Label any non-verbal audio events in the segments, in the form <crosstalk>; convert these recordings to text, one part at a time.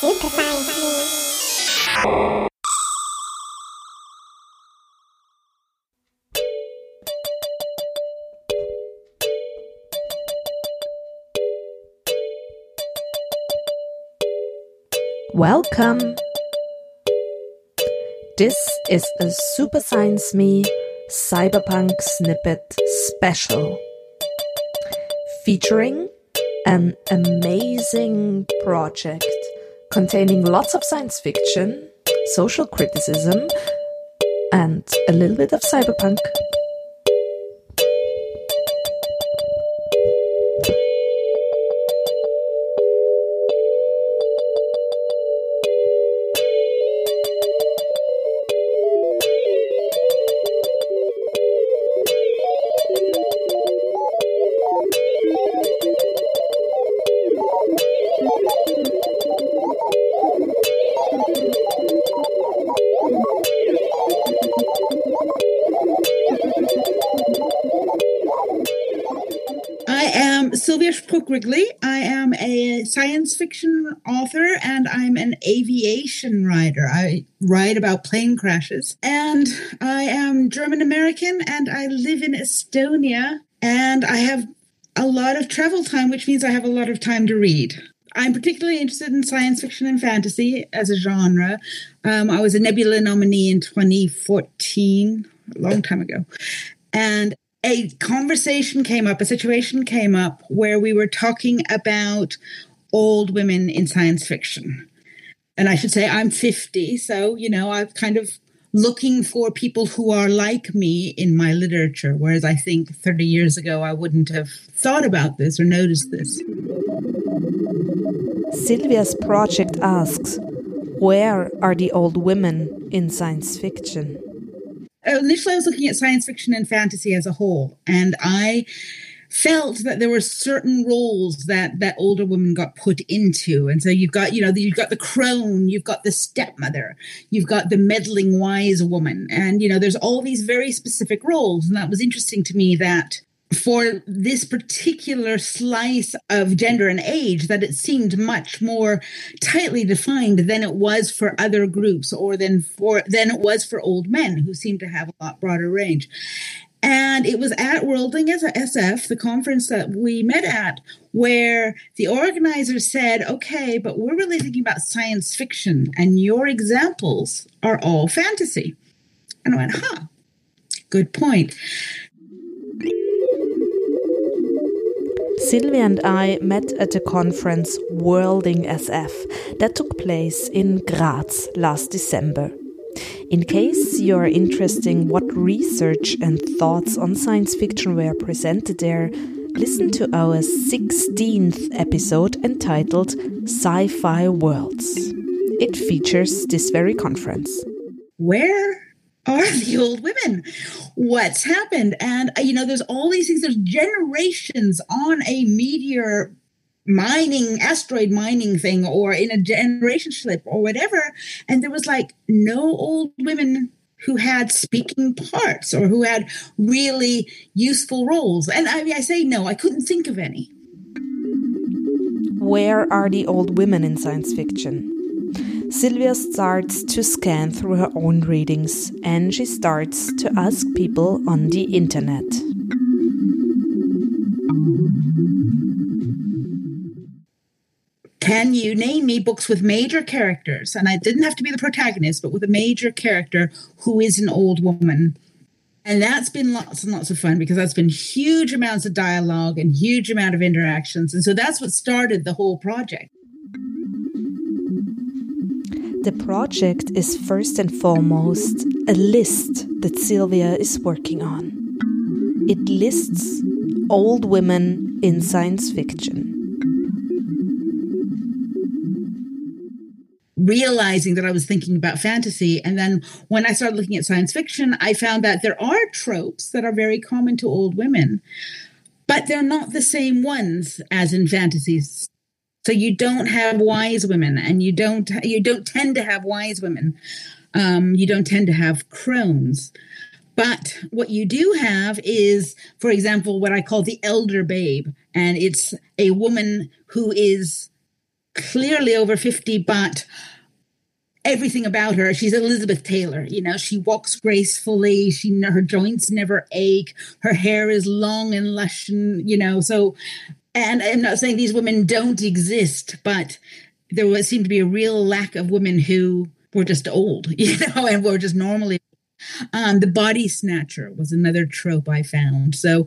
Super Me. Welcome! This is a Super Science Me Cyberpunk Snippet Special featuring an amazing project containing lots of science fiction, social criticism, and a little bit of cyberpunk. Sylvia Wrigley. I am a science fiction author and I'm an aviation writer. I write about plane crashes. And I am German American and I live in Estonia. And I have a lot of travel time, which means I have a lot of time to read. I'm particularly interested in science fiction and fantasy as a genre. Um, I was a Nebula nominee in 2014, a long time ago. And a conversation came up, a situation came up where we were talking about old women in science fiction. And I should say I'm 50, so, you know, I'm kind of looking for people who are like me in my literature, whereas I think 30 years ago I wouldn't have thought about this or noticed this. Sylvia's project asks Where are the old women in science fiction? Oh, initially I was looking at science fiction and fantasy as a whole, and I felt that there were certain roles that that older women got put into. And so you've got you know you've got the crone you've got the stepmother you've got the meddling wise woman. And you know there's all these very specific roles and that was interesting to me that for this particular slice of gender and age that it seemed much more tightly defined than it was for other groups or than for than it was for old men who seemed to have a lot broader range and it was at Worlding as SF, the conference that we met at, where the organizers said, okay, but we're really thinking about science fiction, and your examples are all fantasy. And I went, huh, good point. Sylvia and I met at the conference Worlding SF that took place in Graz last December. In case you are interested in what research and thoughts on science fiction were presented there, listen to our 16th episode entitled Sci Fi Worlds. It features this very conference. Where are the old women? What's happened? And, uh, you know, there's all these things, there's generations on a meteor mining, asteroid mining thing, or in a generation ship, or whatever. And there was like no old women who had speaking parts or who had really useful roles. And I, I say no, I couldn't think of any. Where are the old women in science fiction? Sylvia starts to scan through her own readings and she starts to ask people on the internet. Can you name me books with major characters? And I didn't have to be the protagonist, but with a major character who is an old woman. And that's been lots and lots of fun because that's been huge amounts of dialogue and huge amount of interactions. And so that's what started the whole project. The project is first and foremost a list that Sylvia is working on. It lists old women in science fiction. Realizing that I was thinking about fantasy. And then when I started looking at science fiction, I found that there are tropes that are very common to old women, but they're not the same ones as in fantasies. So you don't have wise women, and you don't you don't tend to have wise women. Um, you don't tend to have crones. But what you do have is, for example, what I call the elder babe, and it's a woman who is clearly over 50, but everything about her. She's Elizabeth Taylor. You know, she walks gracefully. She her joints never ache. Her hair is long and lush, and you know. So, and I'm not saying these women don't exist, but there was seemed to be a real lack of women who were just old, <laughs> you know, and were just normally. Um, the body snatcher was another trope I found. So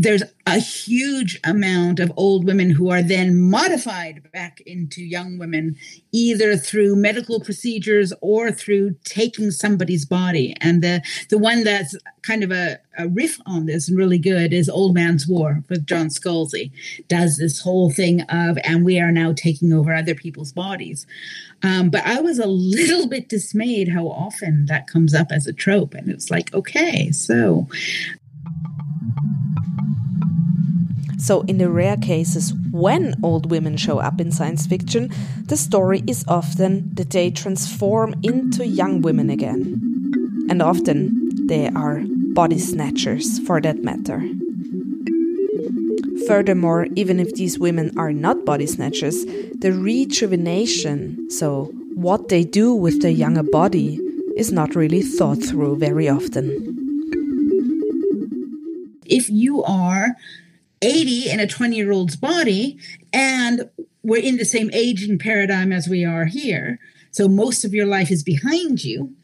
there's a huge amount of old women who are then modified back into young women, either through medical procedures or through taking somebody's body. And the, the one that's kind of a, a riff on this and really good is Old Man's War with John Scalzi. Does this whole thing of, and we are now taking over other people's bodies. Um, but I was a little bit dismayed how often that comes up as a trope. And it's like, okay, so So, in the rare cases when old women show up in science fiction, the story is often that they transform into young women again. And often they are body snatchers for that matter. Furthermore, even if these women are not body snatchers, the rejuvenation, so what they do with their younger body, is not really thought through very often. If you are 80 in a 20 year old's body and we're in the same aging paradigm as we are here. So most of your life is behind you.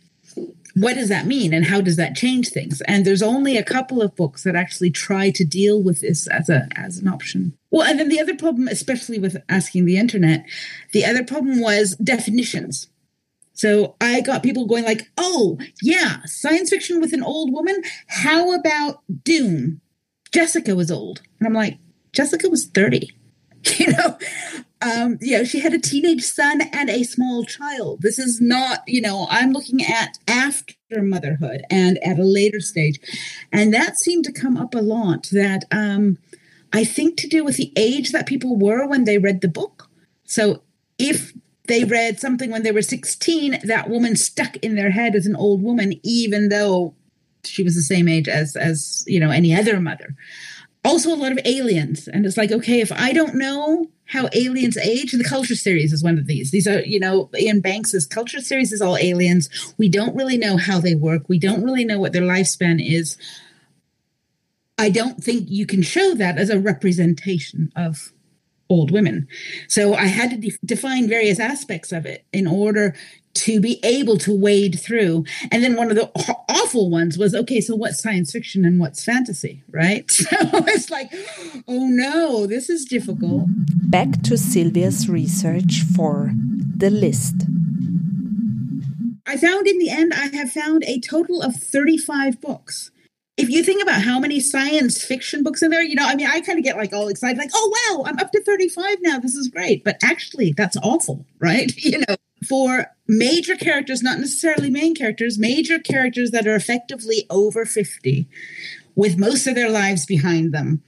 What does that mean and how does that change things? And there's only a couple of books that actually try to deal with this as a as an option. Well and then the other problem especially with asking the internet the other problem was definitions. So I got people going like, "Oh, yeah, science fiction with an old woman. How about Dune? Jessica was old. And I'm like, Jessica was 30. <laughs> You know, um, you know, she had a teenage son and a small child. This is not, you know, I'm looking at after motherhood and at a later stage. And that seemed to come up a lot that um, I think to do with the age that people were when they read the book. So if they read something when they were 16, that woman stuck in their head as an old woman, even though she was the same age as as you know any other mother. Also a lot of aliens. And it's like okay if i don't know how aliens age the culture series is one of these. These are you know Iain banks's culture series is all aliens. We don't really know how they work. We don't really know what their lifespan is. I don't think you can show that as a representation of old women. So i had to de- define various aspects of it in order to be able to wade through. And then one of the awful ones was okay, so what's science fiction and what's fantasy, right? <laughs> So it's like, oh no, this is difficult. Back to Sylvia's research for the list. I found in the end, I have found a total of 35 books. If you think about how many science fiction books are there, you know, I mean, I kind of get like all excited, like, oh, wow, I'm up to 35 now. This is great. But actually, that's awful, right? <laughs> You know, for major characters, not necessarily main characters, major characters that are effectively over 50 with most of their lives behind them.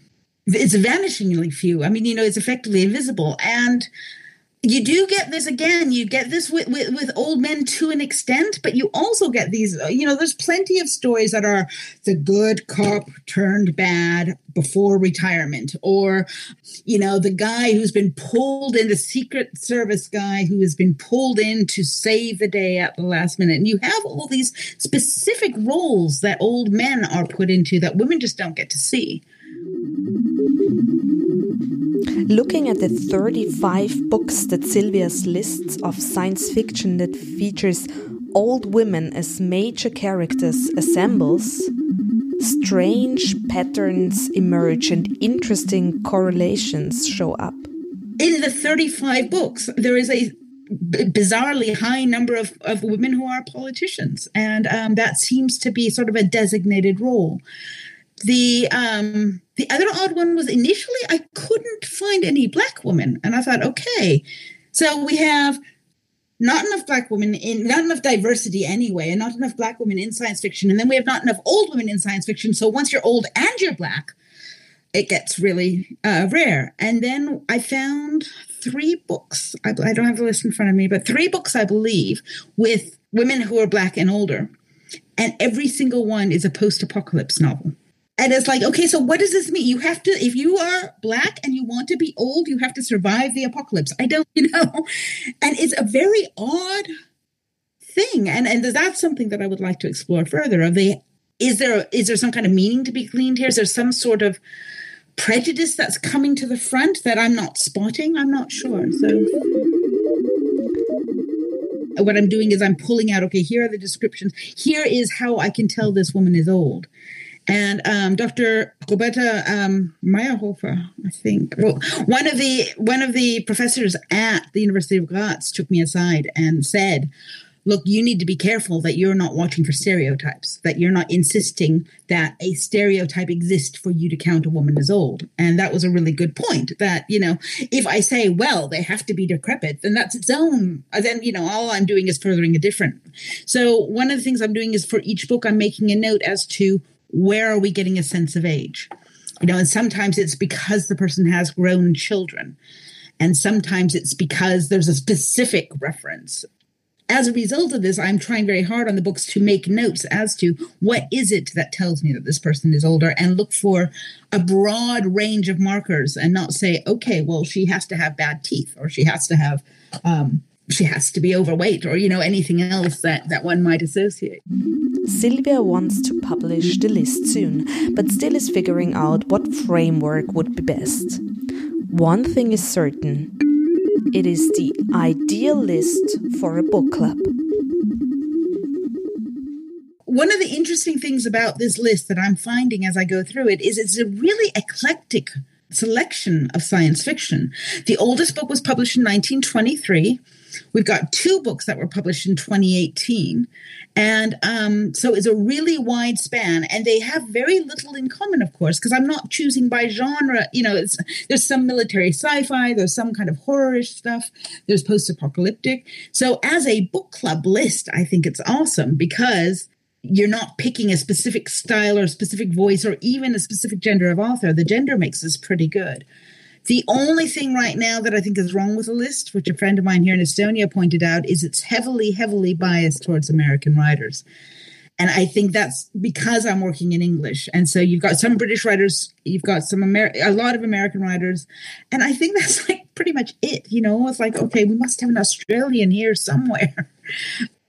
It's vanishingly few. I mean, you know, it's effectively invisible. And you do get this again you get this with, with, with, old men to an extent but you also get these uh, you know there's plenty of stories that are the good cop turned bad before retirement or you know the guy who's been pulled in the secret service guy who has been pulled in to save the day at the last minute. And you have all these specific roles that old men are put into that women just don't get to see Looking at the 35 books that Sylvia's lists of science fiction that features old women as major characters assembles, strange patterns emerge and interesting correlations show up. In the 35 books, there is a bizarrely high number of, of women who are politicians, and um, that seems to be sort of a designated role. The um, the other odd one was initially I couldn't find any black women, and I thought, okay, so we have not enough black women in not enough diversity anyway, and not enough black women in science fiction, and then we have not enough old women in science fiction. So once you're old and you're black, it gets really uh, rare. And then I found three books. I, I don't have the list in front of me, but three books I believe with women who are black and older, and every single one is a post-apocalypse novel and it's like, okay, so what does this mean? You have to, if you are black and you want to be old, you have to survive the apocalypse. I don't, <laughs> you know, and it's a very odd thing, and and that's something that I would like to explore further. Of the, is there is there some kind of meaning to be gleaned here? Is there some sort of prejudice that's coming to the front that I'm not spotting? I'm not sure. So what I'm doing is I'm pulling out, okay, here are the descriptions. Here is how I can tell this woman is old. And um, Dr. Roberta um, Maierhofer, I think, well, one of the one of the professors at the University of Graz took me aside and said, "Look, you need to be careful that you're not watching for stereotypes. That you're not insisting that a stereotype exists for you to count a woman as old." And that was a really good point. That you know, if I say, "Well, they have to be decrepit," then that's its own. Then you know, all I'm doing is furthering a different. So one of the things I'm doing is for each book, I'm making a note as to where are we getting a sense of age? You know, and sometimes it's because the person has grown children, and sometimes it's because there's a specific reference. As a result of this, I'm trying very hard on the books to make notes as to what is it that tells me that this person is older and look for a broad range of markers and not say, okay, well, she has to have bad teeth or she has to have um, she has to be overweight or you know anything else that that one might associate Sylvia wants to publish the list soon, but still is figuring out what framework would be best. One thing is certain it is the ideal list for a book club. One of the interesting things about this list that I'm finding as I go through it is it's a really eclectic selection of science fiction. The oldest book was published in 1923. We've got two books that were published in 2018. And um, so it's a really wide span, and they have very little in common, of course, because I'm not choosing by genre. You know, there's some military sci-fi, there's some kind of horrorish stuff, there's post-apocalyptic. So as a book club list, I think it's awesome because you're not picking a specific style or a specific voice or even a specific gender of author. The gender mix is pretty good. The only thing right now that I think is wrong with the list, which a friend of mine here in Estonia pointed out, is it's heavily, heavily biased towards American writers. And I think that's because I'm working in English. And so you've got some British writers, you've got some Amer- a lot of American writers. And I think <laughs> that's like pretty much it. You know, it's like, okay, we must have an Australian here somewhere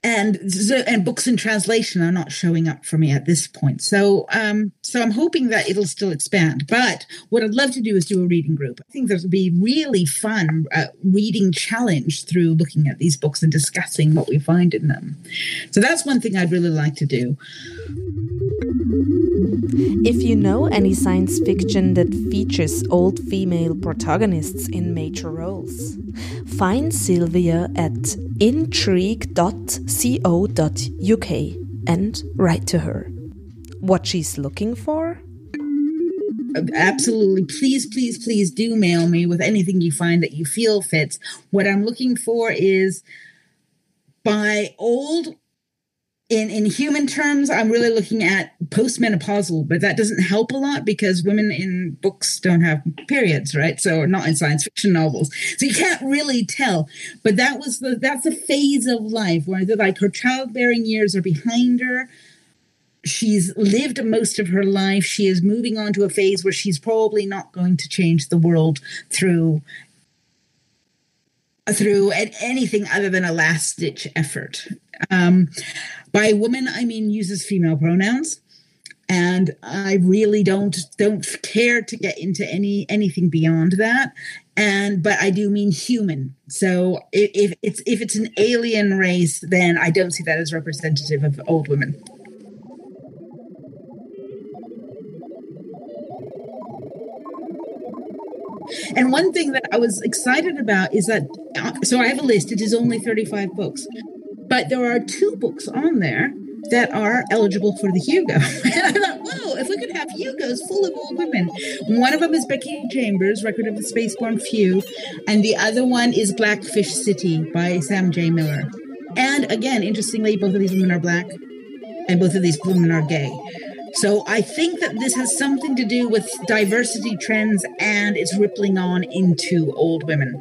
and and books in translation are not showing up for me at this point. So um, so I'm hoping that it'll still expand. But what I'd love to do is do a reading group. I think there'll be really fun uh, reading challenge through looking at these books and discussing what we find in them. So that's one thing I'd really like to do. If you know any science fiction that features old female protagonists in major roles, find Sylvia at intrigue.co.uk and write to her. What she's looking for? Absolutely. Please, please, please do mail me with anything you find that you feel fits. What I'm looking for is by old in in human terms, I'm really looking at postmenopausal, but that doesn't help a lot because women in books don't have periods, right? So not in science fiction novels, so you can't really tell. But that was the that's a phase of life where like her childbearing years are behind her. She's lived most of her life. She is moving on to a phase where she's probably not going to change the world through through anything other than a last ditch effort. Um, by woman, I mean uses female pronouns, and I really don't don't care to get into any anything beyond that. And but I do mean human. So if, if it's if it's an alien race, then I don't see that as representative of old women. And one thing that I was excited about is that, uh, so I have a list, it is only 35 books, but there are two books on there that are eligible for the Hugo. <laughs> and I thought, whoa, if we could have Hugos full of old women. One of them is Becky Chambers, Record of the Spaceborn Few, and the other one is Blackfish City by Sam J. Miller. And again, interestingly, both of these women are black, and both of these women are gay. So I think that this has something to do with diversity trends and it's rippling on into old women.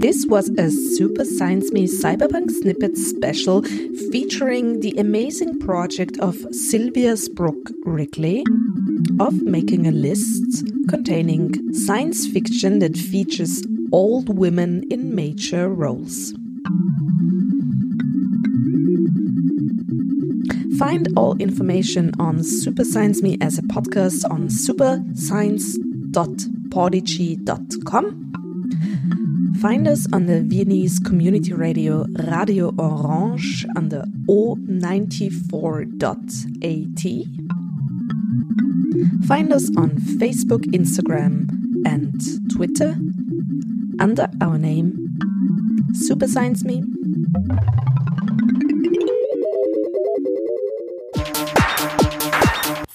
This was a Super Science Me Cyberpunk Snippet special featuring the amazing project of Sylvia Spruck Wrigley of making a list containing science fiction that features old women in major roles. Find all information on Super Science Me as a podcast on superscience.podigee.com Find us on the Viennese community radio Radio Orange the O94.at. Find us on Facebook, Instagram, and Twitter under our name Super Science Me.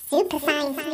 Super Science.